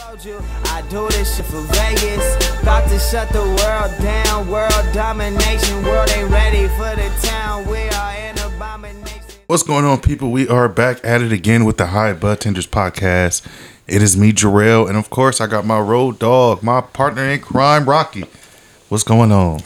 Told you I do this shit for Vegas. About to shut the world down. World domination. World ain't ready for the town. We are abomination. What's going on, people? We are back at it again with the High Budtenders podcast. It is me, Jarrell, and of course, I got my road dog, my partner in crime, Rocky. What's going on?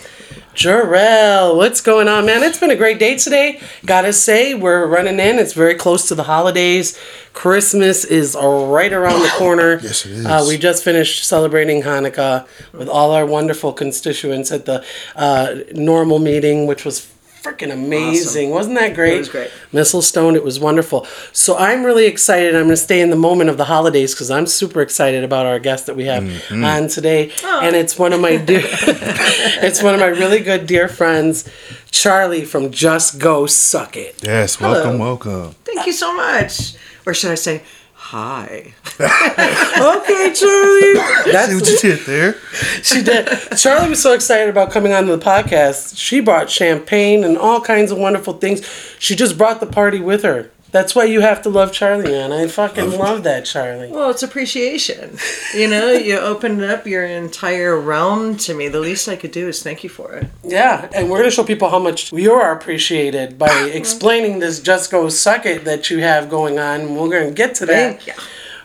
Jarrell, what's going on, man? It's been a great day today. Gotta say, we're running in. It's very close to the holidays. Christmas is right around the corner. Yes, it is. Uh, we just finished celebrating Hanukkah with all our wonderful constituents at the uh, normal meeting, which was freaking amazing. Wasn't that great? It was great. Mistlestone, it was wonderful. So I'm really excited. I'm going to stay in the moment of the holidays because I'm super excited about our guest that we have Mm-hmm. on today, and it's one of my dear, it's one of my really good dear friends, Charlie from Just Go Suck It. Yes, welcome, welcome. Thank you so much. Or should I say, hi? Okay, Charlie. See what you did there? she did. Charlie was so excited about coming on the podcast. She brought champagne and all kinds of wonderful things. She just brought the party with her. That's why you have to love Charlie, man. I fucking love that, Charlie. Well, it's appreciation. You know, you opened up your entire realm to me. The least I could do is thank you for it. Yeah, and we're gonna show people how much you are appreciated by mm-hmm. explaining this "Just Go Suck It" that you have going on. We're gonna get to that. Thank you.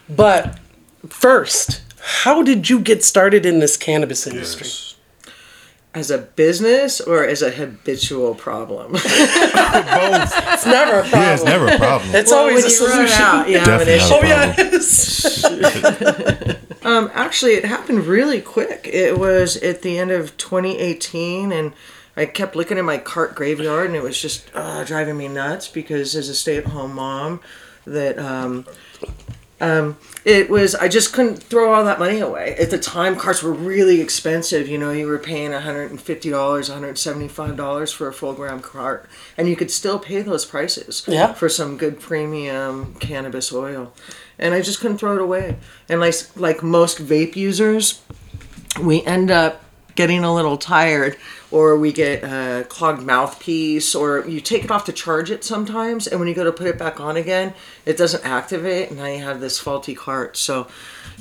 But first, how did you get started in this cannabis industry? As a business or as a habitual problem? Both. It's never a problem. Yeah, it's never a problem. It's Well, always a you run solution. out, you have an Definitely issue. not a Oh problem. yes. Um, actually, it happened really quick. It was at the end of 2018, and I kept looking at my cart graveyard, and it was just uh, driving me nuts because as a stay-at-home mom, that um, um, it was I just couldn't throw all that money away. At the time, carts were really expensive. You know, you were paying 150 dollars, 175 dollars for a full gram cart, and you could still pay those prices Yeah. for some good premium cannabis oil. And I just couldn't throw it away. And like like most vape users, we end up getting a little tired or we get a clogged mouthpiece or you take it off to charge it sometimes and when you go to put it back on again it doesn't activate and now you have this faulty cart so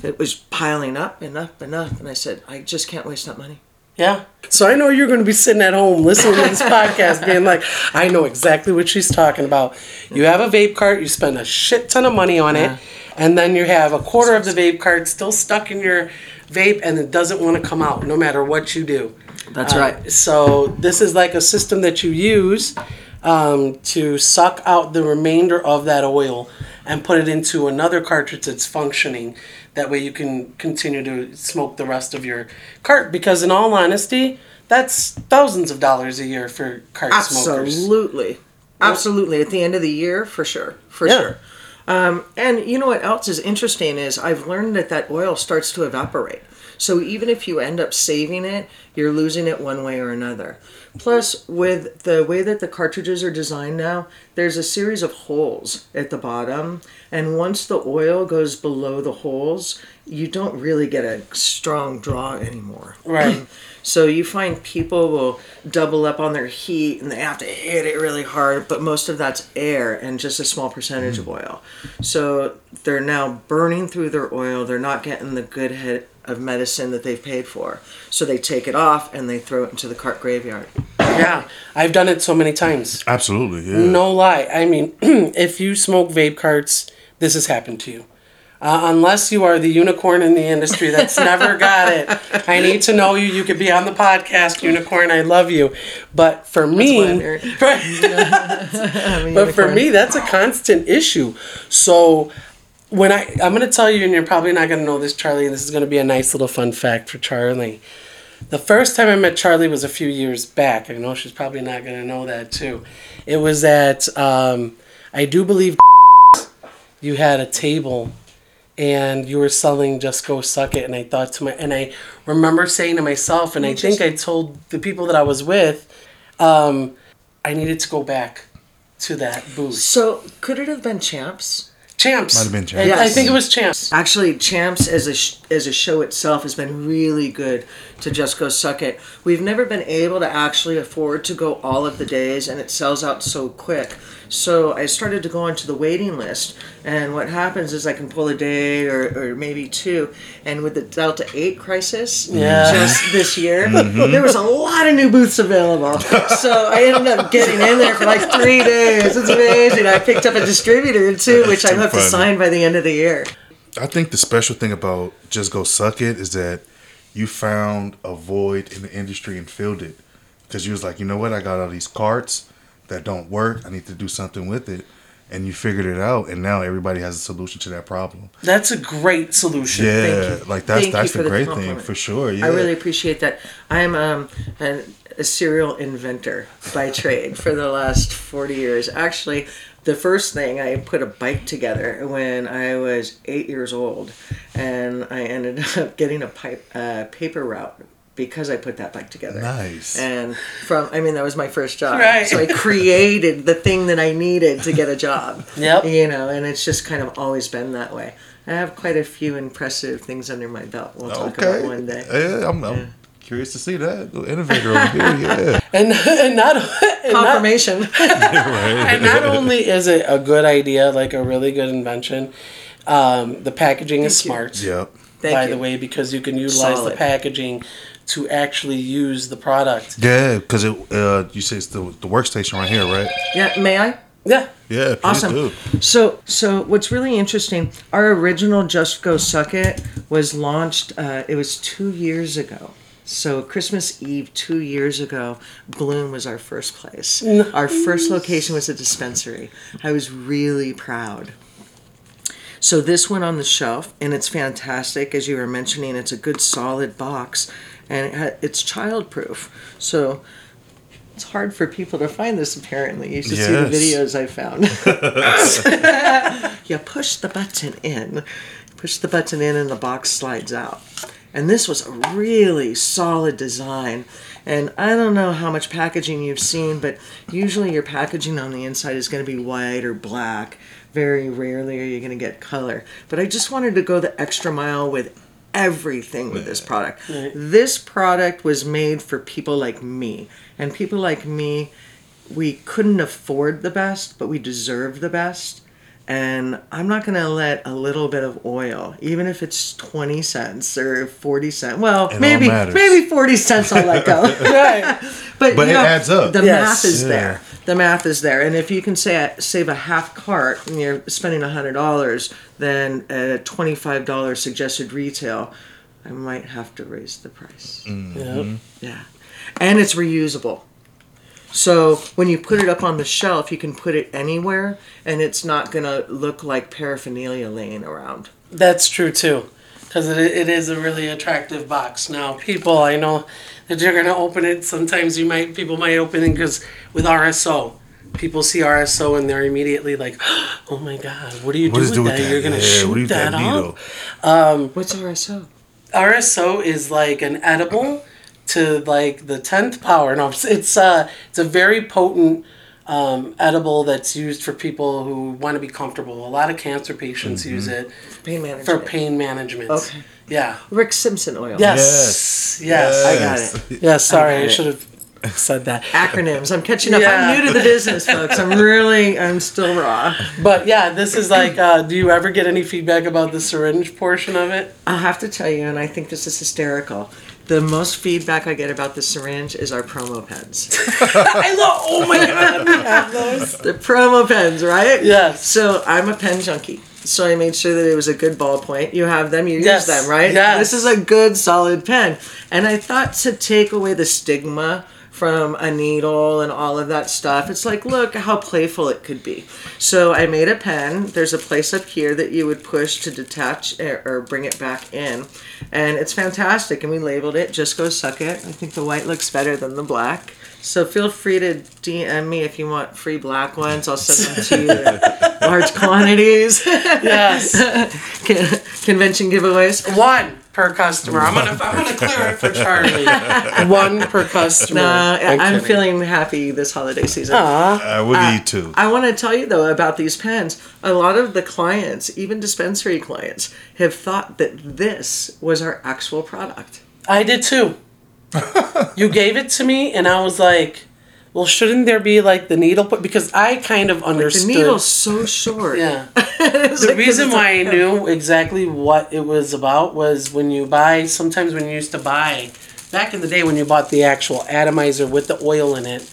it was piling up and up and up and i said i just can't waste that money Yeah. So I know you're going to be sitting at home listening to this podcast being like, I know exactly what she's talking about. You have a vape cart, you spend a shit ton of money on it, and then you have a quarter of the vape cart still stuck in your vape and it doesn't want to come out no matter what you do. That's Uh, right So this is like a system that you use um, to suck out the remainder of that oil and put it into another cartridge that's functioning. That way you can continue to smoke the rest of your cart. Because in all honesty, that's thousands of dollars a year for cart smokers. Absolutely. Absolutely. At the end of the year, for sure. For Yeah. sure. Um, and you know what else is interesting is I've learned that that oil starts to evaporate. So even if you end up saving it, you're losing it one way or another. Plus, with the way that the cartridges are designed now, there's a series of holes at the bottom. And once the oil goes below the holes, you don't really get a strong draw anymore. Right. So you find people will double up on their heat and they have to hit it really hard, but most of that's air and just a small percentage of mm-hmm. oil. So they're now burning through their oil. They're not getting the good hit of medicine that they've paid for. So they take it off and they throw it into the cart graveyard. Yeah. I've done it so many times. Absolutely, yeah. No lie. I mean, if you smoke vape carts, this has happened to you. Uh, unless you are the unicorn in the industry that's never got it. I need to know you. You could be on the podcast, unicorn. I love you. But for me, why I'm here. right, but for me, that's a constant issue. So when I, I'm going to tell you, and you're probably not going to know this, Charlie, and this is going to be a nice little fun fact for Charlie. The first time I met Charlie was a few years back. I know she's probably not going to know that too. It was at, um, I do believe you had a table and you were selling Just Go Suck It. And I thought to my, and I remember saying to myself, and I think I told the people that I was with, um, I needed to go back to that booth. So could it have been Champs? Champs. Might have been champs Champs. I, think it was Champs. Actually, Champs as a sh- as a show itself has been really good to just go suck it. We've never been able to actually afford to go all of the days, and it sells out so quick. So I started to go onto the waiting list. And what happens is I can pull a day or, or maybe two. And with the Delta 8 crisis Yeah. just this year, mm-hmm. there was a lot of new booths available. So I ended up getting in there for like three days. It's amazing. I picked up a distributor too, which I hope to sign by the end of the year. I think the special thing about Just Go Suck It is that you found a void in the industry and filled it. Because you was like, you know what? I got all these carts that don't work. I need to do something with it. And you figured it out, and now everybody has a solution to that problem. That's a great solution. Yeah, you. like that's Thank that's the for the great thing for sure. Yeah, I really appreciate that. I'm um, an, a serial inventor by trade for the last 40 years. Actually, the first thing I put a bike together when I was eight years old, and I ended up getting a pipe, uh, paper route because I put that bike together. Nice. And from, I mean, that was my first job. Right. So I created the thing that I needed to get a job. Yep. You know, and it's just kind of always been that way. I have quite a few impressive things under my belt. We'll talk about okay. one day. Yeah, I'm, I'm curious to see that The innovator over here. Yeah, And and not and not, Confirmation. and not only is it a good idea, like a really good invention, um, the packaging is smart. yep. Thank by you. the way, because you can utilize the packaging to actually use the product. Yeah, because it uh, you say it's the the workstation right here, right? Yeah, may I? Yeah. Yeah, Awesome. do. So, so what's really interesting? Our original "Just Go Suck It" was launched. Uh, it was two years ago. So Christmas Eve two years ago, Bloom was our first place. Our first location was a dispensary. I was really proud. So this went on the shelf, and it's fantastic. As you were mentioning, it's a good solid box, and it ha- it's childproof. So it's hard for people to find this. Apparently, you should see the videos I found. you push the button in, push the button in, and the box slides out. And this was a really solid design. And I don't know how much packaging you've seen, but usually your packaging on the inside is going to be white or black. Very rarely are you going to get color. But I just wanted to go the extra mile with everything with this product. This product was made for people like me. And people like me, we couldn't afford the best, but we deserve the best. And I'm not going to let a little bit of oil, even if it's 20 cents or 40 cents. Well, all maybe maybe 40 cents I'll let go. Right. But, But you it know, adds up. The Yes. math is Yeah. there. The math is there. And if you can say save a half cart and you're spending $100, then at a $25 suggested retail, I might have to raise the price. Mm-hmm. Yep. Yeah. And it's reusable. So when you put it up on the shelf, you can put it anywhere and it's not going to look like paraphernalia laying around. That's true too, because it, it is a really attractive box. Now, people, I know that you're gonna open it. Sometimes you might people might open it because with RSO, people see RSO and they're immediately like, "Oh my God, what do you What do is with do that? that? You're gonna Yeah, shoot what do you do with that, that needle? up." What's RSO? RSO is like an edible to like the tenth power. No, it's it's uh it's a very potent um, edible that's used for people who want to be comfortable. A lot of cancer patients use it Pain management. for pain management. Okay. Yeah. Rick Simpson oil. Yes. Yes. I got it. Yes. Sorry, I, got it. should have said that. Acronyms. I'm catching up. Yeah. I'm new to the business, folks. I'm really, I'm still raw. But yeah, this is like. Uh, do you ever get any feedback about the syringe portion of it? I'll have to tell you, and I think this is hysterical. The most feedback I get about the syringe is our promo pens. I love. Oh my god, we have those. the promo pens, right? Yes. So I'm a pen junkie. So I made sure that it was a good ballpoint. You have them, you Yes, use them, right? yes. This is a good solid pen. And I thought to take away the stigma from a needle and all of that stuff, it's like, look how playful it could be. So I made a pen. There's a place up here that you would push to detach or, bring it back in. And it's fantastic. And we labeled it Just Go Suck It. I think the white looks better than the black. So feel free to DM me if you want free black ones. I'll send them to you in large quantities. Yes. Convention giveaways. One per customer. I'm gonna. I'm gonna clear it for Charlie. One per customer. Uh, I'm kidding. feeling happy this holiday season. I would need to. I want to tell you though about these pens. A lot of the clients, even dispensary clients, have thought that this was our actual product. I did too. you gave it to me, and I was like, Well, shouldn't there be like the needle? Put because I kind of understood. the needle's so short. Yeah. the like- reason it's why I knew exactly what it was about was when you buy. Sometimes when you used to buy, back in the day when you bought the actual atomizer with the oil in it,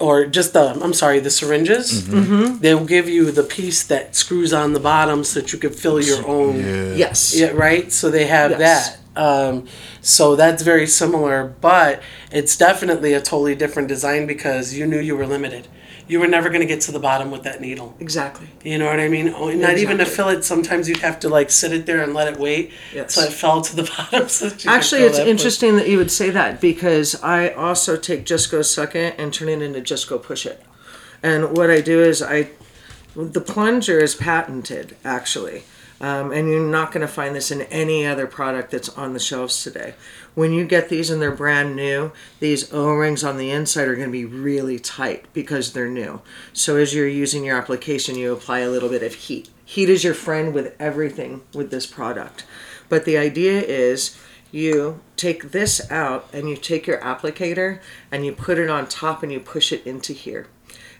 or just the I'm sorry, the syringes. Mm-hmm. They'll give you the piece that screws on the bottom so that you could fill your own. Yeah. Yes. Yeah, right. So they have Yes. that. Um, so that's very similar, but it's definitely a totally different design because you knew you were limited. You were never going to get to the bottom with that needle. Exactly. You know what I mean? Oh, Not even to fill it. Sometimes you'd have to like sit it there and let it wait Yes. so it fell to the bottom. So Actually, it's that push. interesting that you would say that because I also take Just Go Suck It and turn it into Just Go Push It. And what I do is I, the plunger is patented actually, um, and you're not going to find this in any other product that's on the shelves today. When you get these and they're brand new, these O-rings on the inside are going to be really tight because they're new. So as you're using your application, you apply a little bit of heat. Heat is your friend with everything with this product. But the idea is you take this out and you take your applicator and you put it on top and you push it into here.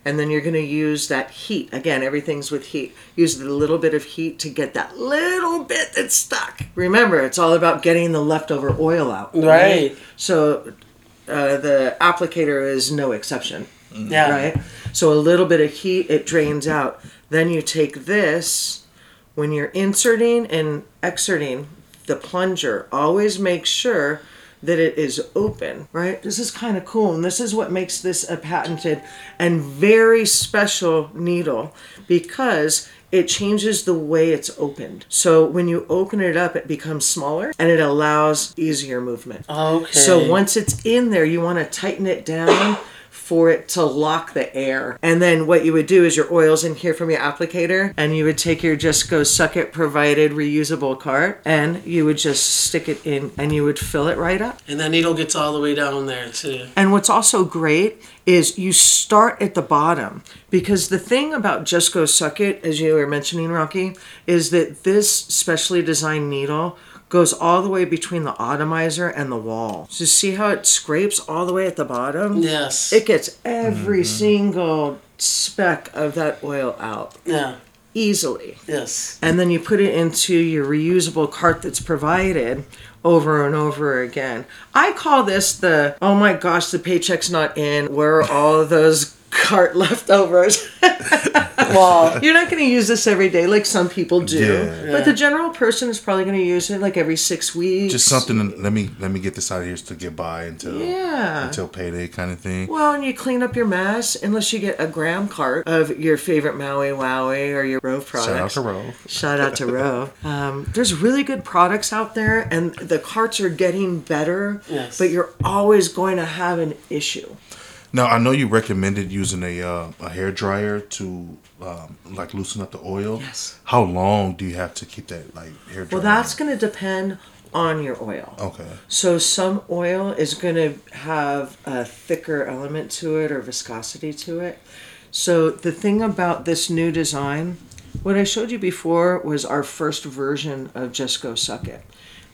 And then you're going to use that heat. Again, everything's with heat. Use the little bit of heat to get that little bit that's stuck. Remember, it's all about getting the leftover oil out. Right. So uh, the applicator is no exception Yeah. right? So a little bit of heat, it drains out. Then you take this, when you're inserting and exerting the plunger, always make sure that it is open, right? This is kind of cool, and this is what makes this a patented and very special needle because it changes the way it's opened. So when you open it up, it becomes smaller and it allows easier movement. Okay. So once it's in there, you want to tighten it down for it to lock the air. And then what you would do is your oil's in here from your applicator, and you would take your Just Go Suck It provided reusable cart, and you would just stick it in, and you would fill it right up. And that needle gets all the way down there too. And what's also great is you start at the bottom because the thing about Just Go Suck It, as you were mentioning, Rocky, is that this specially designed needle goes all the way between the atomizer and the wall. So see how it scrapes all the way at the bottom? Yes. It gets every mm-hmm. single speck of that oil out yeah. easily Yes. and then you put it into your reusable cart that's provided over and over again. I call this the oh my gosh, the paycheck's not in. Where are all of those cart leftovers? Well, You're not going to use this every day like some people do, Yeah. but the general person is probably going to use it like every six weeks. Just something. Let me let me get this out of here to get by until Yeah. until payday kind of thing. Well, and you clean up your mess unless you get a gram cart of your favorite Maui Wowie or your Rove products. Shout out to Ro. Shout out to Ro. Um, there's really good products out there, and the carts are getting better. Yes. But you're always going to have an issue. Now I know you recommended using a uh, a hair dryer to um, like loosen up the oil. Yes. How long do you have to keep that like hair dryer? Well, that's going to depend on your oil. okay. So some oil is going to have a thicker element to it or viscosity to it. So the thing about this new design, what I showed you before was our first version of Just Go Suck It.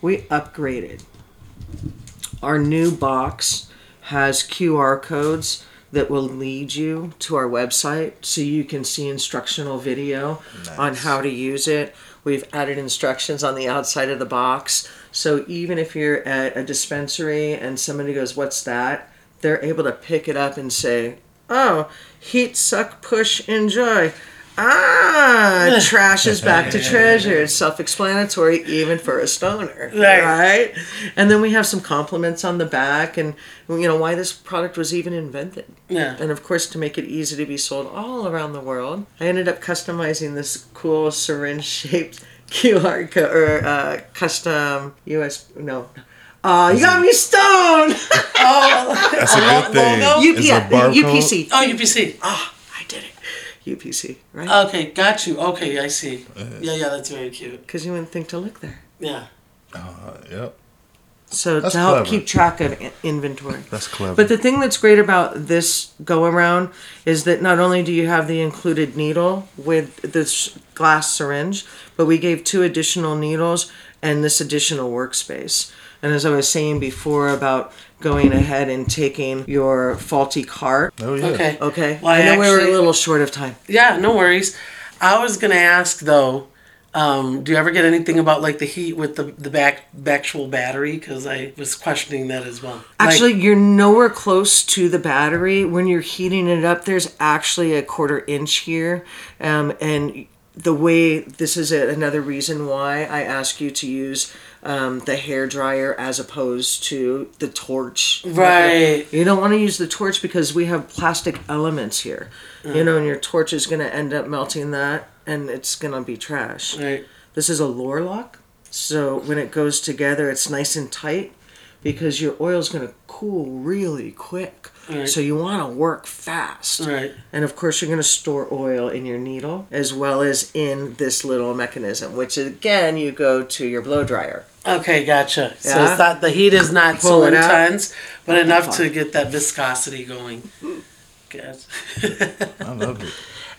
We upgraded. Our new box has QR codes that will lead you to our website so you can see instructional video on how to use it. We've added instructions on the outside of the box. So even if you're at a dispensary and somebody goes, What's that? They're able to pick it up and say, Oh, heat, suck, push, enjoy. Ah, trash is back to treasure. It's self explanatory, even for a stoner. Right. right? And then we have some compliments on the back and, you know, why this product was even invented. Yeah. And of course, to make it easy to be sold all around the world, I ended up customizing this cool syringe shaped QR code or uh, custom US. No. Uh, you got me stoned! That's a good thing. logo? Is UP, a? UPC. oh, UPC. Ah, I did it. UPC, right? Okay, got you. Okay, I see. Yeah, yeah, that's very cute. Because you wouldn't think to look there. Yeah. Uh, yep. So That's to help clever. keep track of i- inventory. That's clever. But the thing that's great about this go around is that not only do you have the included needle with this glass syringe, but we gave two additional needles and this additional workspace. And as I was saying before about going ahead and taking your faulty cart. Oh yeah. Okay. Okay. Well, I I know we were a little short of time. Yeah, no worries. I was gonna ask though, um, do you ever get anything about like the heat with the the back actual battery? Because I was questioning that as well. Like- Actually, you're nowhere close to the battery. When you're heating it up, there's actually a quarter inch here. Um, and the way this is a, another reason why I ask you to use um, the hair dryer as opposed to the torch. Right. You don't want to use the torch because we have plastic elements here. You know, and your torch is going to end up melting that and it's going to be trash. right. This is a luer lock, so when it goes together, it's nice and tight because your oil's going to cool really quick. Right. So you want to work fast. Right. And of course, you're going to store oil in your needle as well as in this little mechanism, which again, you go to your blow dryer. Okay, gotcha. So Yeah. it's not the heat is not Pull so intense, but enough to get that viscosity going. Good. I love it.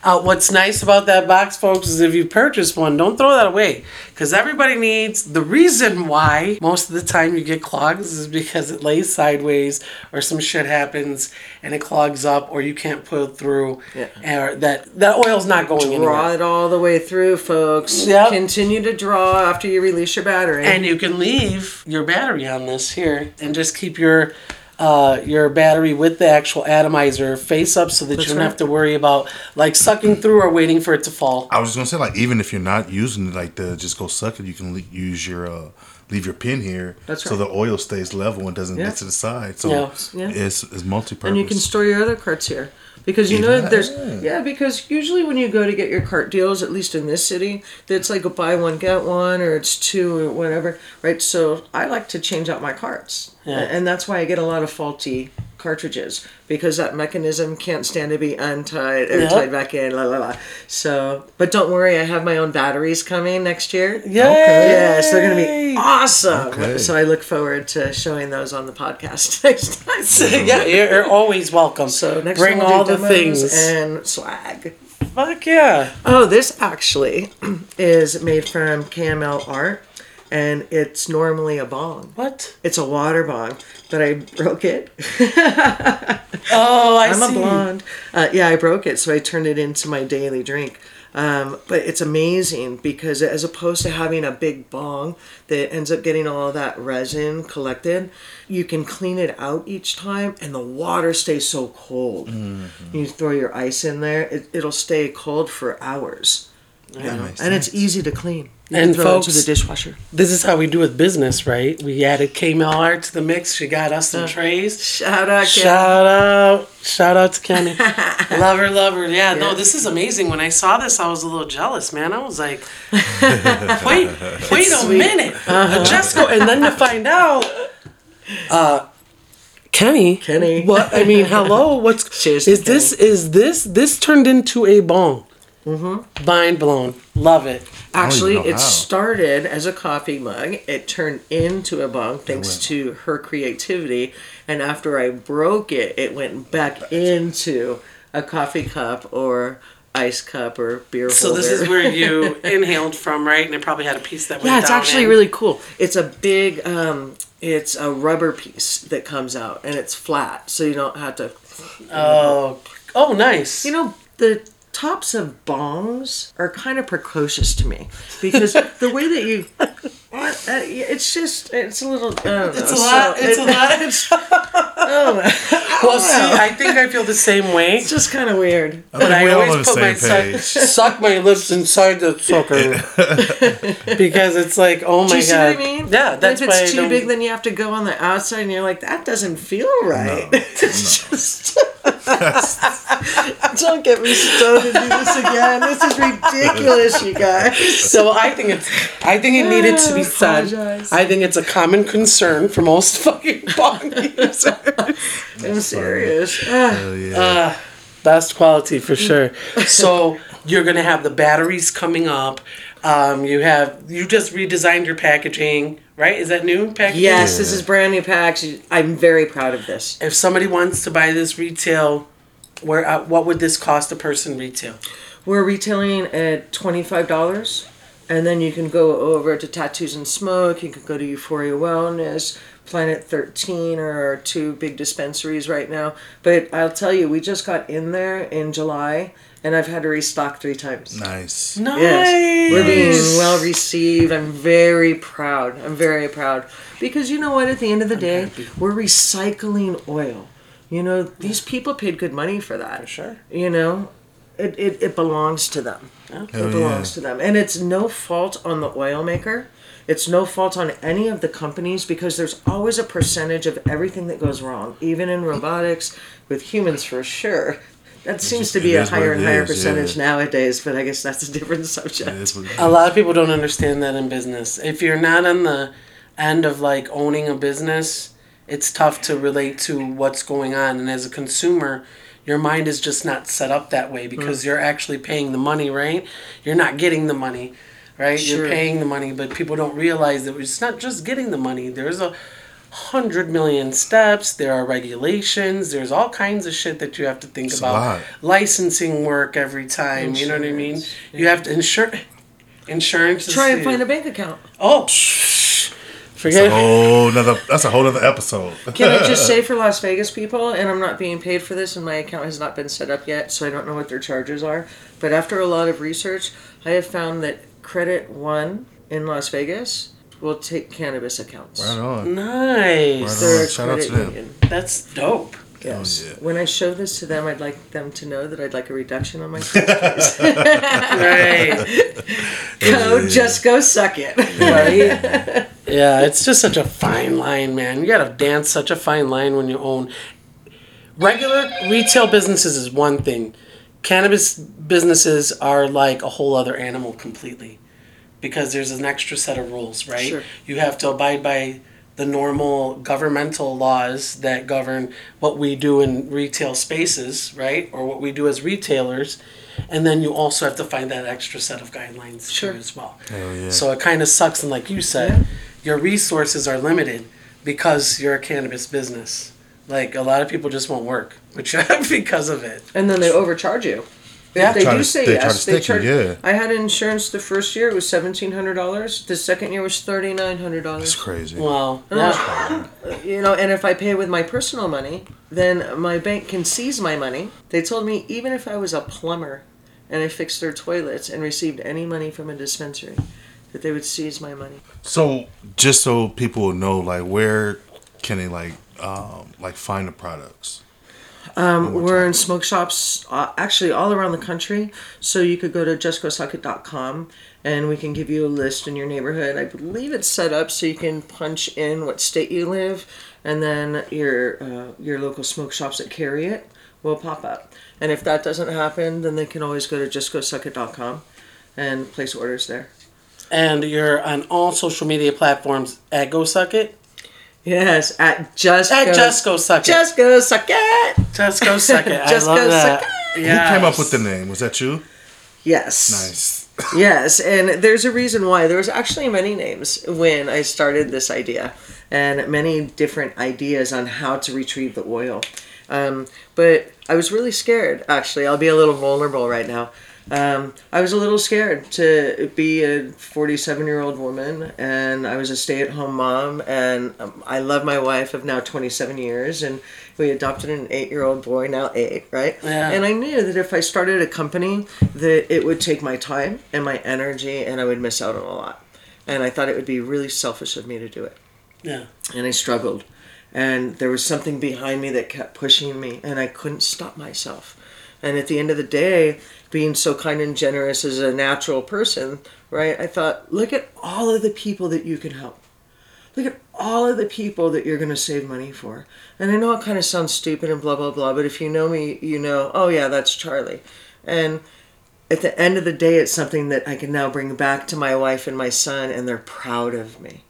Uh, what's nice about that box, folks, is if you purchase one, don't throw that away. Because everybody needs the reason why most of the time you get clogs is because it lays sideways or some shit happens and it clogs up or you can't pull through Yeah. or that that oil's not going Draw anywhere. it all the way through, folks. Yep. Continue to draw after you release your battery. And you can leave your battery on this here and just keep your uh, your battery with the actual atomizer face up so that you don't right. have to worry about like sucking through or waiting for it to fall. I was just gonna say like even if you're not using it like the just go suck it, you can le- use your uh leave your pin here That's so right. the oil stays level and doesn't Yeah. get to the side. So Yeah. Yeah. it's it's multi-purpose. And you can store your other carts here. Because you Even know that, there's yeah. yeah, because usually when you go to get your cart deals, at least in this city, it's like a buy one get one or it's two or whatever, right? So I like to change out my carts, Yeah. and that's why I get a lot of faulty cartridges because that mechanism can't stand to be untied or Yep. tied back in. La la la. So, but don't worry, I have my own batteries coming next year. Yay! Yes, they're gonna be awesome. Okay. So I look forward to showing those on the podcast next time. yeah, you're, you're always welcome. So next bring time we'll all the things. and swag. Fuck yeah! Oh, this actually is made from KML art, and it's normally a bong. What? It's a water bong, but I broke it. Oh, I I'm a blonde. Uh, yeah, I broke it, so I turned it into my daily drink. Um, but it's amazing because as opposed to having a big bong that ends up getting all that resin collected, you can clean it out each time, and the water stays so cold. You throw your ice in there; it, it'll stay cold for hours, That makes and it's easy to clean. You And can throw it folks- the dishwasher. This is how we do with business, right? We added K-Mel to the mix. She got us some trays. Shout out, Kim. Shout out, shout out to Kenny. love her, love her. Yeah, no, this is amazing. When I saw this, I was a little jealous, man. I was like, wait, wait a minute, just go, and then to find out, uh, Kenny, Kenny. what? I mean, hello, what's Cheers is this? Is this this turned into a bong? Mm-hmm. Mind blown. Love it. Actually, it how. started as a coffee mug. It turned into a bong thanks to her creativity. And after I broke it, it went back into a coffee cup or ice cup or beer So holder. this is where you inhaled from, right? And it probably had a piece that went yeah, it's down actually in. really cool. It's a big, um, it's a rubber piece that comes out and it's flat, so you don't have to. Oh, oh, nice. You know, the tops of bongs are kind of precocious to me because the way that you. Uh, it's just it's a little. I don't it's a lot. so It's it- a lot. well, see, I think I feel the same way. It's just kind of weird. I But I we all on always put my same suck, suck my lips inside the sucker because it's like, oh my Do you see god. what I mean? Yeah, And that's if why I it's too don't- big, then you have to go on the outside, and you're like, that doesn't feel right. it's just. Don't get me started to do this again. This is ridiculous, you guys. So I think it's, I think it needed to be said. Apologize. I think it's a common concern for most fucking bong users. I'm serious. Ah. Hell yeah. Best quality for sure. So you're gonna have the batteries coming up. Um, you have you just redesigned your packaging, right? Is that new packaging? Yes, this is brand new packs. I'm very proud of this. If somebody wants to buy this retail, where uh, what would this cost a person retail? We're retailing at twenty five dollars and then you can go over to Tattoos and Smoke. You can go to Euphoria Wellness, Planet 13 are our two big dispensaries right now. But I'll tell you, we just got in there in July and I've had to restock three times. Nice. Nice. Yes. We're being well received. I'm very proud. I'm very proud. Because you know what? At the end of the day, we're recycling oil. You know, these people paid good money for that. For sure. You know, it, it, it belongs to them. Yeah. It Hell belongs yeah. to them. And it's no fault on the oil maker. It's no fault on any of the companies because there's always a percentage of everything that goes wrong, even in robotics, with humans for sure. That seems just- to be a higher and higher is, percentage yeah. nowadays, but I guess that's a different subject. It is what it is. A lot of people don't understand that in business. If you're not on the end of like owning a business, it's tough to relate to what's going on. And as a consumer, your mind is just not set up that way because Mm. you're actually paying the money, right? You're not getting the money, right? Sure. You're paying the money, but people don't realize that it's not just getting the money. There's a hundred million steps. There are regulations. There's all kinds of shit that you have to think It's about. Licensing work every time. You know what I mean? Insurance, You have to insure. Insurance. Try and find a bank account. Oh, shh. That's a whole nother. That's a whole other episode. Can I just say for Las Vegas people, and I'm not being paid for this, and my account has not been set up yet, so I don't know what their charges are. But after a lot of research, I have found that Credit One in Las Vegas will take cannabis accounts. Right on. Nice. Right They're Shout out to them. union. That's dope. Yes. yeah. When I show this to them, I'd like them to know that I'd like a reduction on my fees. Right. Go, just go suck it. right. Yeah, it's just such a fine line, man. You gotta dance such a fine line when you own. Regular retail businesses is one thing. Cannabis businesses are like a whole other animal completely. Because there's an extra set of rules, right? Sure. You have to abide by the normal governmental laws that govern what we do in retail spaces, right? Or what we do as retailers. And then you also have to find that extra set of guidelines Sure. too as well. Hell yeah. So it kind of sucks, and like you said, your resources are limited because you're a cannabis business. Like a lot of people just won't work, which because of it. And then they overcharge you. Yeah. They Try do to- say they try yes. to They stick you, charge. yeah. I had insurance the first year. It was seventeen hundred dollars. The second year was thirty nine hundred dollars. That's dollars. crazy. Wow. Yeah. Uh, you know, and if I pay with my personal money, then my bank can seize my money. They told me even if I was a plumber and I fixed their toilets and received any money from a dispensary, that they would seize my money. So just so people will know, like, where can they like, um, like find the products? Um, we're time. in smoke shops uh, actually all around the country. So you could go to justgosuckit.com and we can give you a list in your neighborhood. I believe it's set up so you can punch in what state you live, and then your uh, your local smoke shops that carry it will pop up. And if that doesn't happen, then they can always go to justgosuckit.com and place orders there. And you're on all social media platforms at Go Suck It. Yes, at just At go, Just Go Suck It. just go suck it. Just Go Suck It. Just I love Go that. Suck Who came up with the name? Was that you? Yes. Nice. Yes, and there's a reason why. There was actually many names when I started this idea, and many different ideas on how to retrieve the oil. Um, but I was really scared. Actually, I'll be a little vulnerable right now. Um, I was a little scared to be a 47 year old woman, and I was a stay at home mom, and um, I love my wife of now 27 years, and we adopted an eight year old boy, now eight, right? Yeah. And I knew that if I started a company, that it would take my time and my energy, and I would miss out on a lot. And I thought it would be really selfish of me to do it Yeah. and I struggled. And there was something behind me that kept pushing me, and I couldn't stop myself. And at the end of the day, being so kind and generous as a natural person, right, I thought, look at all of the people that you can help. Look at all of the people that you're going to save money for. And I know it kind of sounds stupid and blah, blah, blah, but if you know me, you know, oh, yeah, that's Charlie. And at the end of the day, it's something that I can now bring back to my wife and my son, and they're proud of me.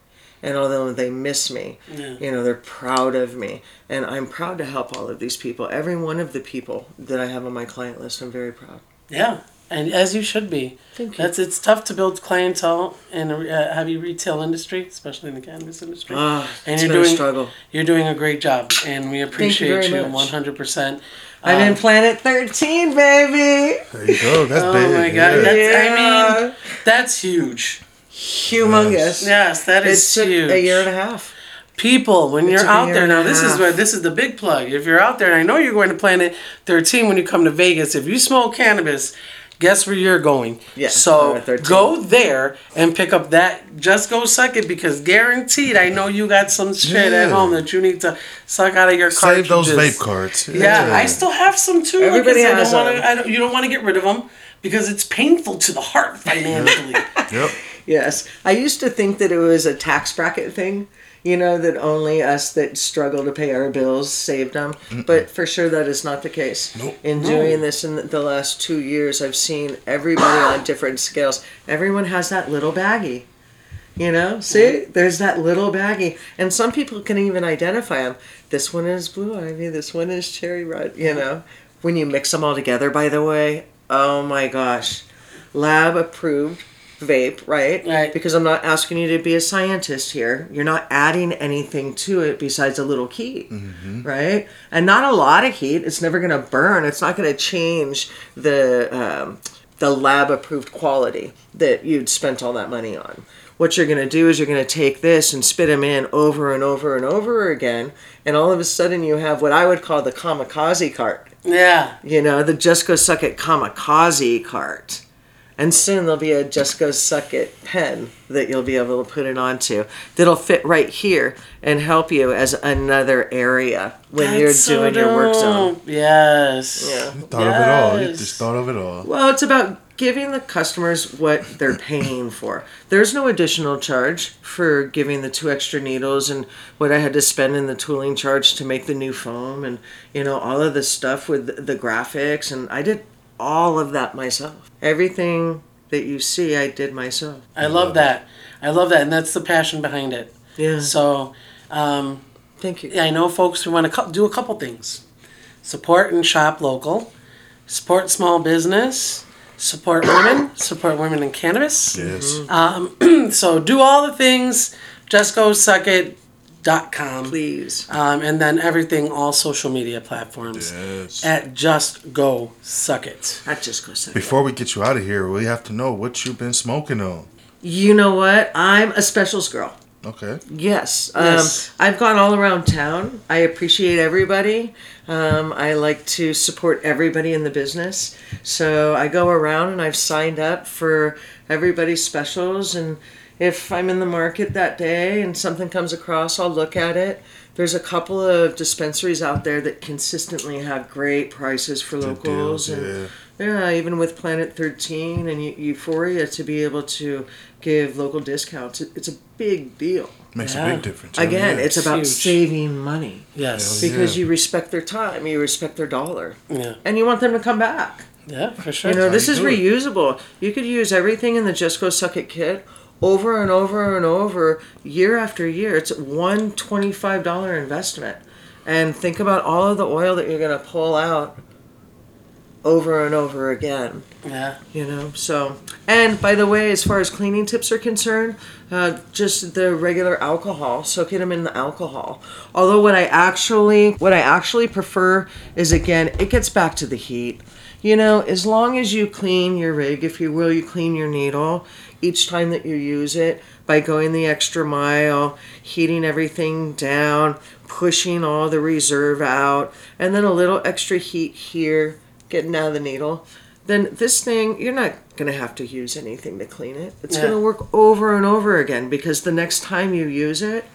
And although they miss me, Yeah. you know, they're proud of me. And I'm proud to help all of these people. Every one of the people that I have on my client list, I'm very proud. Yeah. And as you should be. Thank you. That's it's tough to build clientele in a uh, heavy retail industry, especially in the cannabis industry. Ah, and it's you're been a doing struggle. You're doing a great job, and we appreciate very you much. 100. percent I'm in Planet 13, baby. There you go. That's Oh big. my god, yeah. that's, I mean, that's huge. Humongous. Yes, that is It's took huge. a year and a half. people when you're out there now this is where this is the big plug if you're out there and i know you're going to planet 13 when you come to vegas if you smoke cannabis guess where you're going Yeah, so go there and pick up that just go suck it because guaranteed i know you got some shit at home that you need to suck out of your car. Save those vape cards. yeah, i still have some too Everybody because I has don't wanna, them. I don't, you don't want to get rid of them because it's painful to the heart financially Yep. Yes. I used to think that it was a tax bracket thing, you know, that only us that struggle to pay our bills saved them. But for sure, that is not the case. Nope. In doing this in the last two years, I've seen everybody on different scales. Everyone has that little baggie. You know, see, mm-hmm. there's that little baggie, and some people can even identify them. This one is blue ivy. This one is cherry red. You mm-hmm. know, when you mix them all together, by the way, oh my gosh, lab approved vape, right? Right. Because I'm not asking you to be a scientist here. You're not adding anything to it besides a little heat, right? And not a lot of heat. It's never going to burn. It's not going to change the um, the lab approved quality that you'd spent all that money on. What you're going to do is you're going to take this and spit them in over and over and over again, and all of a sudden you have what I would call the kamikaze cart. yeah You know, the just go suck it kamikaze cart. And soon there'll be a just go suck it pen that you'll be able to put it onto that'll fit right here and help you as another area when you're so doing your work zone. yes Yeah. Thought of it all. You just thought of it all. Well, it's about giving the customers what they're paying for. There's no additional charge for giving the two extra needles and what I had to spend in the tooling charge to make the new foam and you know all of the stuff with the- the graphics and I did all of that myself. Everything that you see, I did myself. I love that. I love that, and that's the passion behind it. Yeah. So, um, Thank you. yeah, I know folks who want to do a couple things: support and shop local, support small business, support women, support women in cannabis. Yes. So do all the things. Just go suck it. Dot com. Please. Um, and then everything, all social media platforms Yes. at Just Go Suck It. That just goes. Before we get you out of here, we have to know what you've been smoking on. You know what? I'm a specials girl. Okay. Yes. Um, Yes. I've gone all around town. I appreciate everybody. Um, I like to support everybody in the business. So I go around and I've signed up for everybody's specials. And if I'm in the market that day and something comes across, I'll look at it. There's a couple of dispensaries out there that consistently have great prices for Good locals. deals, and yeah. yeah, even with Planet 13 and Eu- Euphoria, to be able to give local discounts, it- it's a big deal. Makes Yeah. a big difference. Again, yeah. it's about huge. saving money Yes. because Yeah. you respect their time, you respect their dollar, Yeah. and you want them to come back. Yeah, for sure. You know, how this you is do it. reusable. You could use everything in the Just Go Suck It kit over and over and over, year after year. It's one twenty-five dollar investment, and think about all of the oil that you're going to pull out over and over again. Yeah. you know so and by the way as far as cleaning tips are concerned uh, just the regular alcohol soaking them in the alcohol. Although what i actually what i actually prefer is again it gets back to the heat. You know as long as you clean your rig if you will you clean your needle each time that you use it by going the extra mile heating everything down pushing all the reserve out and then a little extra heat here getting out of the needle then this thing you're not going to have to use anything to clean it it's Yeah. going to work over and over again because the next time you use it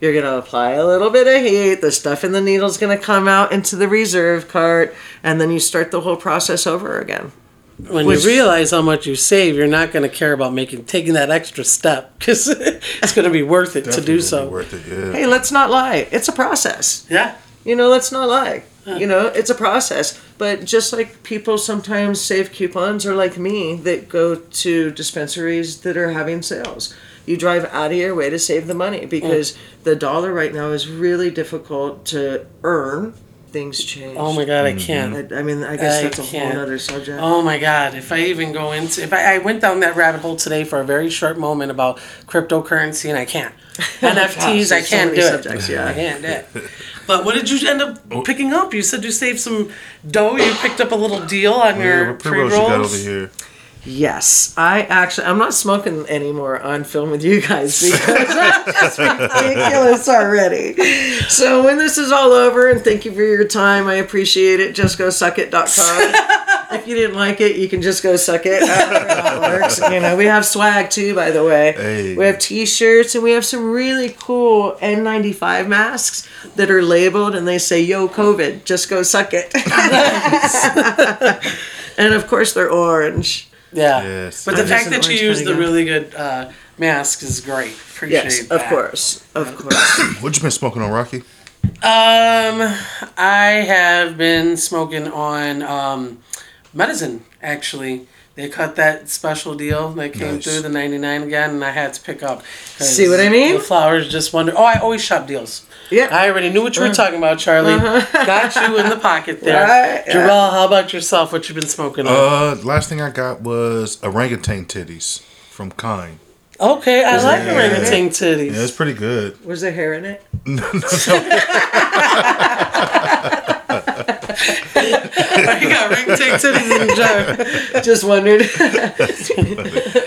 you're going to apply a little bit of heat the stuff in the needle's going to come out into the reserve cart and then you start the whole process over again When Which- you realize how much you save, you're not going to care about making taking that extra step because it's going to be worth it to do gonna so. Worth it, yeah. hey let's not lie it's a process Yeah. You know, let's not lie. You know, it's a process. But just like people sometimes save coupons, or like me that go to dispensaries that are having sales, you drive out of your way to save the money because the dollar right now is really difficult to earn things change. Oh my god, I mm-hmm. can't. I, I mean, I guess I that's a can't. whole other subject. Oh my god, if I even go into if I, I went down that rabbit hole today for a very short moment about cryptocurrency and I can't. NFTs, I can't many do subjects, it. yeah. I can't do it. But what did you end up oh. picking up? You said you saved some dough. You picked up a little deal on Yeah, your what pre pre-rolls you got over here? Yes, I actually I'm not smoking anymore on film with you guys because that's just ridiculous already. So when this is all over, and thank you for your time, I appreciate it. Just go suck it.com. if you didn't like it, you can just go suck it. Works. You know, we have swag too, by the way. Hey. We have T-shirts and we have some really cool N95 masks that are labeled and they say "Yo COVID, just go suck it." and of course, they're orange. Yeah. Yes. But the I'm fact that you use the really good uh, mask is great. Appreciate Yes, that. of course, of course. What you been smoking on, Rocky? Um, I have been smoking on um, medicine. Actually, they cut that special deal that came Nice. through the ninety nine again, and I had to pick up See what I mean? The flowers just wonder. Oh, I always shop deals. Yeah. Uh-huh. I already knew what you were talking about, Charlie. Got you in the pocket there. Right, yeah. Jarrell, how about yourself? What you've been smoking on? Uh, last thing I got was orangutan titties from Kind. okay, I like orangutan titties. Yeah, it's pretty good. Was there hair in it? you got orangutan titties in the jar. Just wondered.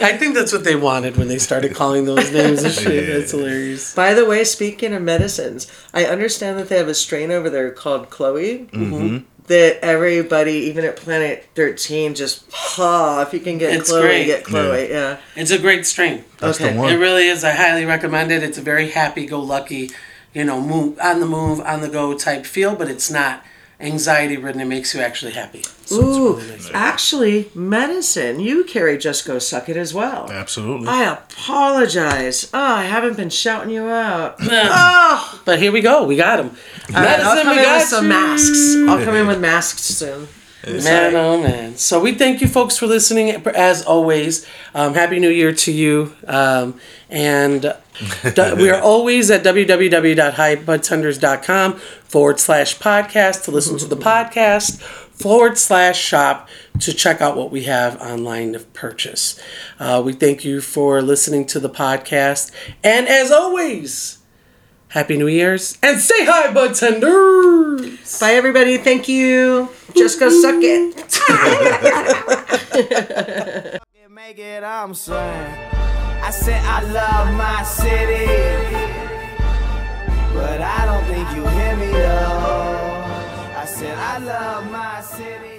I think that's what they wanted when they started calling those names and shit. Yeah. That's hilarious. By the way, speaking of medicines, I understand that they have a strain over there called Chloe. Mm-hmm. That everybody, even at Planet Thirteen, just ha! If you can get It's Chloe, great. get Chloe. Yeah. It's a great strain. That's Okay. the one. It really is. I highly recommend it. It's a very happy-go-lucky, you know, move on the move, on the go type feel, but it's not anxiety ridden. It makes you actually happy. So Ooh, really nice. actually, medicine. You carry Just Go Suck It as well. Absolutely. I apologize. Oh, I haven't been shouting you out. oh, But here we go. We got them. All right, I'll come we in got with some masks. I'll come in with masks soon. Man, oh man. So we thank you folks for listening as always. Um, Happy New Year to you. Um, and d- we are always at www.highbudtenders.com forward slash podcast to listen to the podcast forward slash shop to check out what we have online to purchase. Uh, we thank you for listening to the podcast. And as always, Happy New Year's and say hi, Budtenders. Bye, everybody. Thank you. Just go suck it. Can't Make it, I'm saying. I said I love my city, but I don't think you hear me though. I said I love my city.